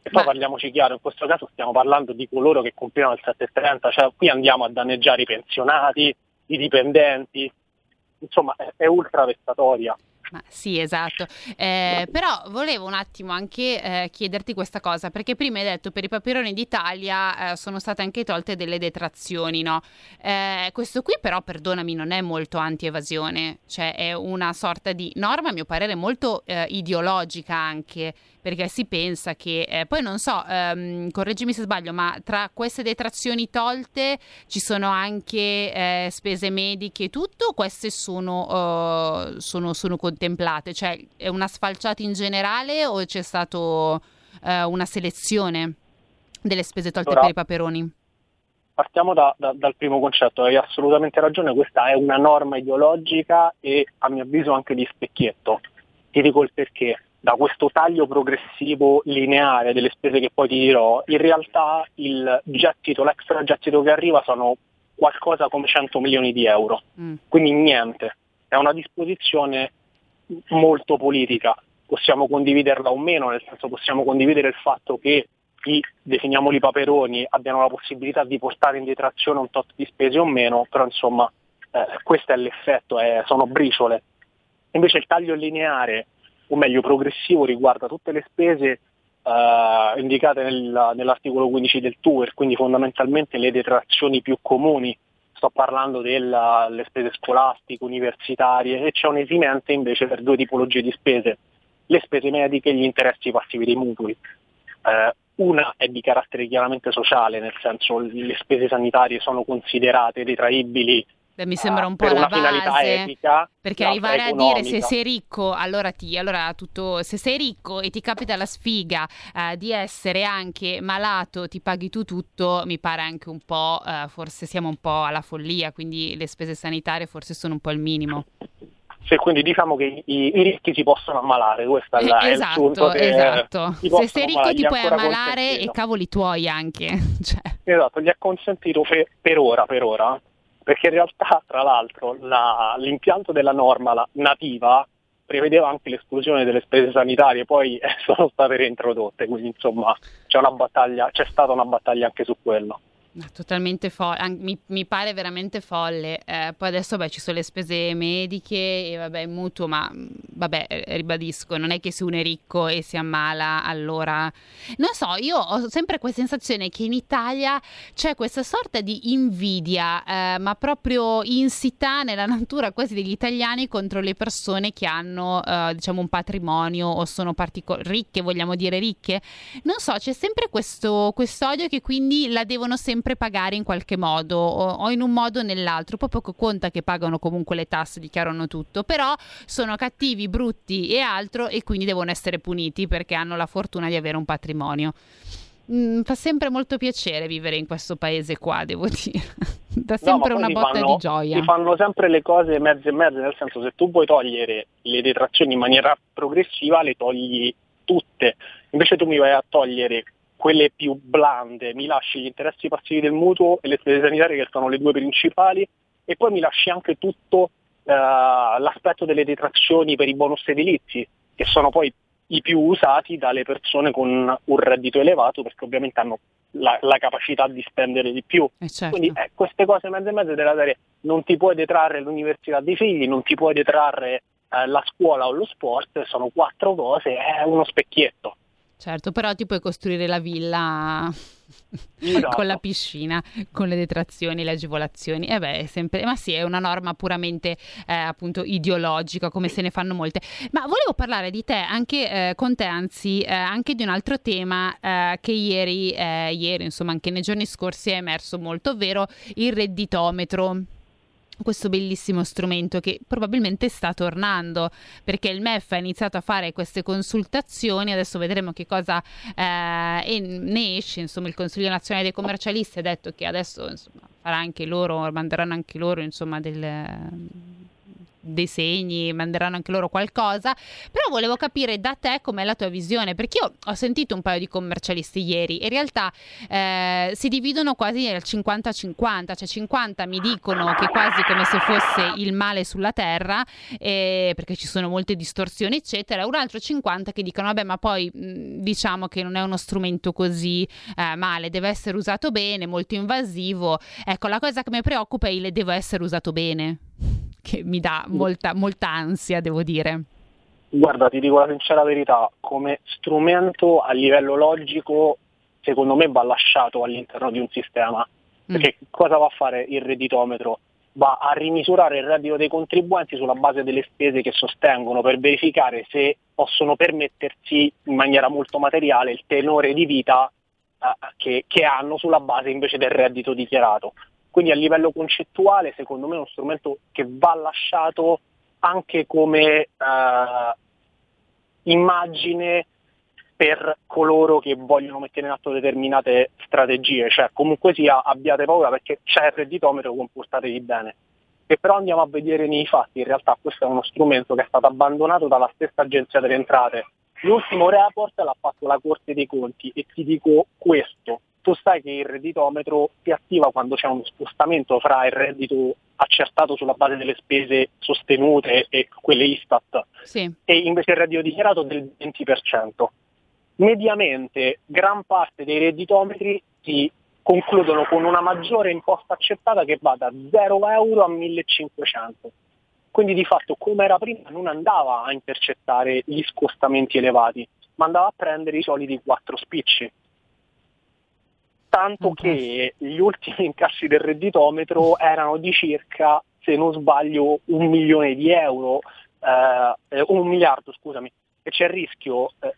E poi Ma- parliamoci chiaro, in questo caso stiamo parlando di coloro che compiono il 730, cioè qui andiamo a danneggiare i pensionati, i dipendenti, insomma è, è ultra vessatoria. Ma sì, esatto. Eh, però volevo un attimo anche eh, chiederti questa cosa, perché prima hai detto per i paperoni d'Italia eh, sono state anche tolte delle detrazioni, no? Eh, questo qui però, perdonami, non è molto anti-evasione, cioè è una sorta di norma, a mio parere, molto eh, ideologica anche, perché si pensa che, eh, poi non so, ehm, correggimi se sbaglio, ma tra queste detrazioni tolte ci sono anche eh, spese mediche e tutto, o queste sono, eh, sono, sono contemplate? Cioè è una sfalciata in generale o c'è stato eh, una selezione delle spese tolte Allora, per i paperoni? Partiamo da- da- dal primo concetto, hai assolutamente ragione, questa è una norma ideologica e a mio avviso anche di specchietto. Ti dico il perché. Da questo taglio progressivo lineare delle spese che poi ti dirò, in realtà il gettito, l'extra gettito che arriva sono qualcosa come 100 milioni di euro. Mm. Quindi niente, è una disposizione molto politica, possiamo condividerla o meno, nel senso possiamo condividere il fatto che i, definiamoli paperoni, abbiano la possibilità di portare in detrazione un tot di spese o meno, però insomma eh, questo è l'effetto, è- sono briciole. Invece il taglio lineare, o meglio progressivo, riguarda tutte le spese eh, indicate nel- nell'articolo 15 del TUER, quindi fondamentalmente le detrazioni più comuni sto parlando delle spese scolastiche, universitarie e c'è un esimente invece per due tipologie di spese, le spese mediche e gli interessi passivi dei mutui. Eh, una è di carattere chiaramente sociale, nel senso le spese sanitarie sono considerate detraibili Beh, mi sembra un po' la base. etica, Perché arrivare a dire se economica. sei ricco, allora ti, allora tutto, se sei ricco e ti capita la sfiga eh, di essere anche malato, ti paghi tu tutto, mi pare anche un po', eh, forse siamo un po' alla follia, quindi le spese sanitarie forse sono un po' il minimo. Sì, quindi diciamo che i, i ricchi si possono ammalare, questo è, la- è il esatto, punto. che esatto. Se sei ricco ammalare, ti puoi ammalare e cavoli tuoi anche. <laughs> cioè, Esatto, gli è consentito per, per ora, per ora, perché in realtà, tra l'altro, la- l'impianto della norma la- nativa prevedeva anche l'esclusione delle spese sanitarie, poi eh, <laughs> sono state reintrodotte, quindi insomma c'è c'è stata una battaglia anche su quello. No, Totalmente folle, mi, mi pare veramente folle. Eh, poi adesso beh, ci sono le spese mediche e vabbè, mutuo, ma mh, vabbè, eh, ribadisco, non è che se uno è ricco e si ammala, allora... Non so, io ho sempre questa sensazione che in Italia c'è questa sorta di invidia, eh, ma proprio insita nella natura quasi degli italiani contro le persone che hanno, eh, diciamo, un patrimonio o sono partico- ricche, vogliamo dire ricche. Non so, c'è sempre questo quest'odio che quindi la devono sempre pagare in qualche modo o, o in un modo o nell'alro. Poi poco conta che pagano comunque le tasse, dichiarano tutto, però sono cattivi, brutti e altro e quindi devono essere puniti perché hanno la fortuna di avere un patrimonio. Mm, fa sempre molto piacere vivere in questo paese qua, devo dire. <laughs> Dà No, ma sempre poi una botta fanno- di gioia. Ti fanno sempre le cose mezze e mezze, nel senso se tu vuoi togliere le detrazioni in maniera progressiva le togli tutte, invece tu mi vai a togliere quelle più blande, mi lasci gli interessi passivi del mutuo e le spese sanitarie che sono le due principali e poi mi lasci anche tutto l'aspetto delle detrazioni per i bonus edilizi, che sono poi i più usati dalle persone con un reddito elevato perché ovviamente hanno la, la capacità di spendere di più. Eh, certo. Quindi eh, queste cose mezze e mezze della serie non ti puoi detrarre l'università dei figli, non ti puoi detrarre eh, la scuola o lo sport, sono quattro cose, è uno specchietto. Certo, però ti puoi costruire la villa Esatto. <laughs> con la piscina, con le detrazioni, le agevolazioni. E beh, sempre, ma sì, è una norma puramente eh, appunto ideologica, come se ne fanno molte. Ma volevo parlare di te, anche eh, con te, anzi, eh, anche di un altro tema eh, che ieri, eh, ieri, insomma, anche nei giorni scorsi è emerso molto, ovvero il redditometro questo bellissimo strumento che probabilmente sta tornando perché il MEF ha iniziato a fare queste consultazioni. Adesso vedremo che cosa eh, ne esce. Insomma il Consiglio Nazionale dei Commercialisti ha detto che adesso insomma, farà anche loro manderanno anche loro insomma del dei segni, manderanno anche loro qualcosa, però volevo capire da te com'è la tua visione, perché io ho sentito un paio di commercialisti ieri, in realtà eh, si dividono quasi al 50-50, cioè 50 mi dicono che quasi come se fosse il male sulla terra, eh, perché ci sono molte distorsioni eccetera, un altro 50 che dicono vabbè ma poi diciamo che non è uno strumento così eh, male, deve essere usato bene, molto invasivo, ecco la cosa che mi preoccupa è il deve essere usato bene che mi dà molta, molta ansia, devo dire. Guarda, ti dico la sincera verità, come strumento a livello logico, secondo me va lasciato all'interno di un sistema. Perché cosa va a fare il redditometro? Va a rimisurare il reddito dei contribuenti sulla base delle spese che sostengono per verificare se possono permettersi in maniera molto materiale il tenore di vita eh, che, che hanno sulla base invece del reddito dichiarato. Quindi a livello concettuale secondo me è uno strumento che va lasciato anche come eh, immagine per coloro che vogliono mettere in atto determinate strategie, cioè comunque sia abbiate paura perché c'è il redditometro, comportatevi bene. Se però andiamo a vedere nei fatti, in realtà questo è uno strumento che è stato abbandonato dalla stessa agenzia delle entrate. L'ultimo report l'ha fatto la Corte dei Conti e ti dico questo, tu sai che il redditometro si attiva quando c'è uno spostamento fra il reddito accertato sulla base delle spese sostenute e quelle Istat Sì. e invece il reddito dichiarato del 20%. Mediamente gran parte dei redditometri si concludono con una maggiore imposta accettata che va da 0 euro a 1500. Quindi di fatto come era prima non andava a intercettare gli scostamenti elevati, ma andava a prendere i soliti quattro spicci. Tanto che gli ultimi <laughs> incassi del redditometro erano di circa, se non sbaglio, un milione di euro, eh, eh, un miliardo, scusami, e c'è il rischio eh,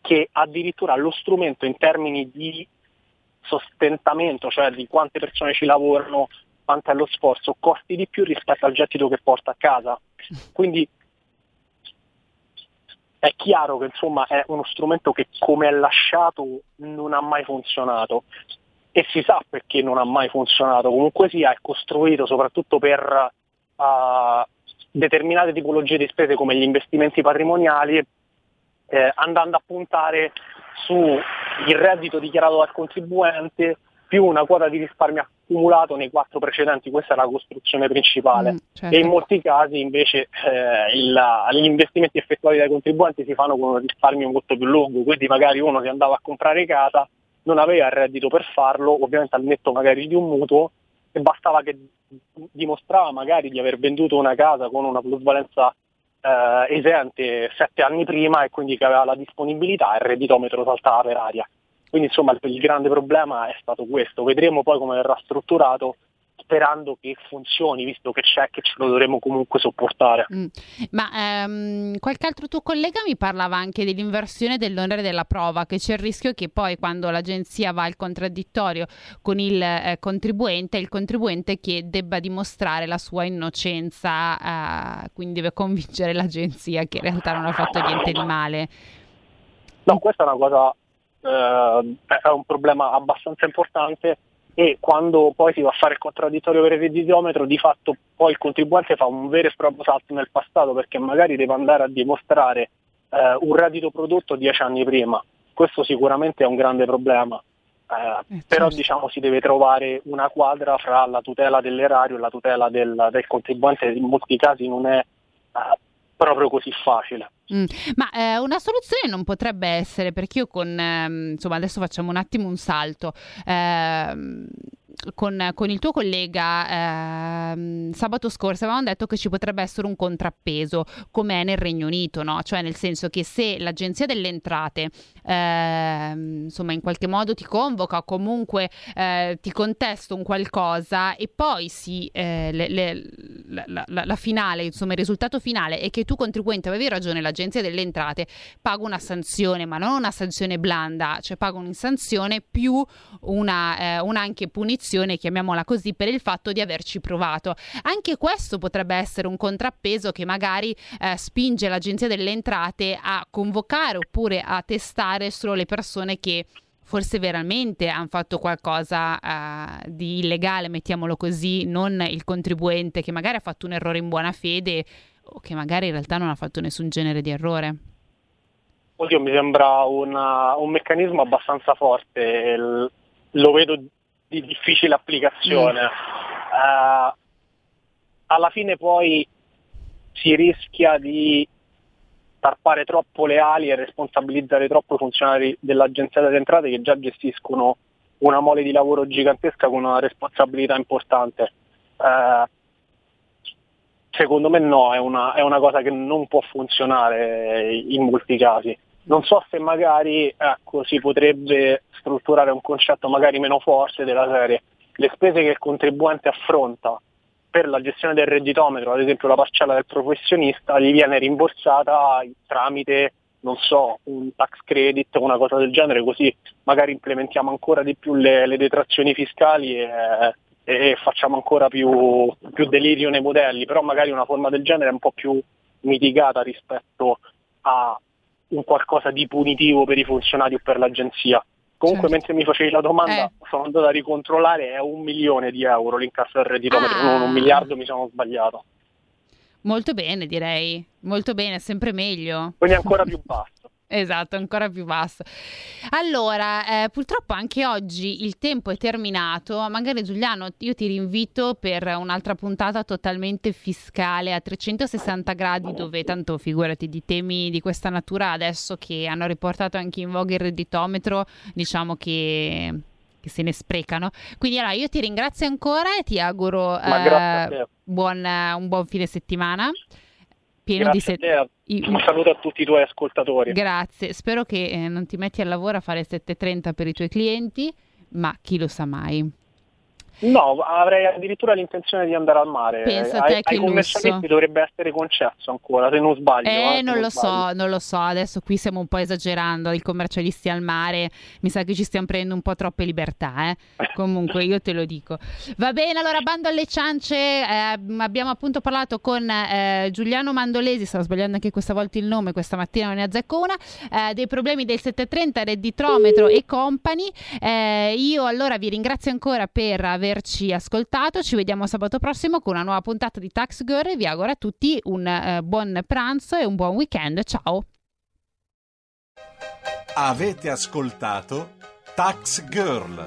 che addirittura lo strumento in termini di sostentamento, cioè di quante persone ci lavorano, quanto è lo sforzo, costi di più rispetto al gettito che porta a casa. Quindi è chiaro che insomma è uno strumento che come è lasciato non ha mai funzionato. E si sa perché non ha mai funzionato, comunque sia è costruito soprattutto per uh, determinate tipologie di spese come gli investimenti patrimoniali eh, andando a puntare sul reddito dichiarato dal contribuente più una quota di risparmio accumulato nei quattro precedenti, questa è la costruzione principale. Mm, certo. E in molti casi invece eh, il- gli investimenti effettuati dai contribuenti si fanno con un risparmio molto più lungo, quindi magari uno che andava a comprare casa non aveva il reddito per farlo, ovviamente al netto magari di un mutuo, e bastava che dimostrava magari di aver venduto una casa con una plusvalenza eh, esente sette anni prima e quindi che aveva la disponibilità e il redditometro saltava per aria. Quindi insomma il, grande problema è stato questo, vedremo poi come verrà strutturato sperando che funzioni, visto che c'è, che ce lo dovremo comunque sopportare. Mm. Ma ehm, qualche altro tuo collega mi parlava anche dell'inversione dell'onere della prova, che c'è il rischio che poi quando l'agenzia va al contraddittorio con il eh, contribuente, il contribuente che debba dimostrare la sua innocenza, eh, quindi deve convincere l'agenzia che in realtà non ha fatto niente di male. No, questa è una cosa, eh, è un problema abbastanza importante e quando poi si va a fare il contraddittorio per il redditometro di fatto poi il contribuente fa un vero e proprio salto nel passato perché magari deve andare a dimostrare eh, un reddito prodotto dieci anni prima. Questo sicuramente è un grande problema. Eh, però diciamo si deve trovare una quadra fra la tutela dell'erario e la tutela del, del contribuente, in molti casi non è eh, proprio così facile. Mm. Ma eh, una soluzione non potrebbe essere, perché io con, ehm, insomma, adesso facciamo un attimo un salto. ehm, con, con il tuo collega ehm, sabato scorso avevamo detto che ci potrebbe essere un contrappeso come è nel Regno Unito, no? Cioè nel senso che se l'Agenzia delle Entrate ehm, insomma in qualche modo ti convoca o comunque eh, ti contesta un qualcosa e poi si, eh, le- le- la- la- la finale, insomma il risultato finale è che tu contribuente avevi ragione, l'Agenzia delle Entrate paga una sanzione, ma non una sanzione blanda, cioè paga una sanzione più una, eh, una anche punizione, chiamiamola così, per il fatto di averci provato. Anche questo potrebbe essere un contrappeso che magari eh, spinge l'Agenzia delle Entrate a convocare oppure a testare solo le persone che forse veramente hanno fatto qualcosa eh, di illegale, mettiamolo così, non il contribuente che magari ha fatto un errore in buona fede o che magari in realtà non ha fatto nessun genere di errore. Oddio, mi sembra una- un meccanismo abbastanza forte, il- lo vedo di difficile applicazione. Eh, alla fine poi si rischia di tarpare troppo le ali e responsabilizzare troppo i funzionari dell'Agenzia delle Entrate che già gestiscono una mole di lavoro gigantesca con una responsabilità importante. Eh, secondo me no, è una, è una cosa che non può funzionare in molti casi. Non so se magari ecco, si potrebbe strutturare un concetto magari meno forte della serie. Le spese che il contribuente affronta per la gestione del redditometro, ad esempio la parcella del professionista, gli viene rimborsata tramite, non so, un tax credit o una cosa del genere, così magari implementiamo ancora di più le, le detrazioni fiscali e, e facciamo ancora più, più delirio nei modelli, però magari una forma del genere è un po' più mitigata rispetto a un qualcosa di punitivo per i funzionari o per l'agenzia. Comunque Certo. mentre mi facevi la domanda Eh. sono andato a ricontrollare, è un milione di euro l'incasso del redditometro, Ah. non un miliardo mi sono sbagliato. Molto bene, direi. Molto bene, sempre meglio. Quindi ancora più basso. Esatto, ancora più basso. Allora, eh, purtroppo anche oggi il tempo è terminato. Magari Giuliano, io ti rinvito per un'altra puntata totalmente fiscale a 360 gradi, dove tanto figurati di temi di questa natura adesso che hanno riportato anche in voga il redditometro, diciamo che, che se ne sprecano. Quindi allora io ti ringrazio ancora e ti auguro eh, buon, un buon fine settimana. Pieno Grazie di a se- te, i- un saluto a tutti i tuoi ascoltatori. Grazie, spero che eh, non ti metti al lavoro a fare 7.30 per i tuoi clienti, ma chi lo sa mai. No, avrei addirittura l'intenzione di andare al mare. Pensa a ai, ai commercialisti dovrebbe essere concesso ancora, se non sbaglio. Eh, se non lo sbaglio. so, non lo so, adesso qui stiamo un po' esagerando, i commercialisti al mare, mi sa che ci stiamo prendendo un po' troppe libertà, eh. <laughs> Comunque io te lo dico. Va bene, allora bando alle ciance, eh, abbiamo appunto parlato con eh, Giuliano Mandolesi, stavo sbagliando anche questa volta il nome, questa mattina non ne azzecco una, eh, dei problemi del 730, redditrometro e company. Eh, io allora vi ringrazio ancora per averci ascoltato, ci vediamo sabato prossimo con una nuova puntata di Tax Girl vi auguro a tutti un eh, buon pranzo e un buon weekend. Ciao! Avete ascoltato Tax Girl.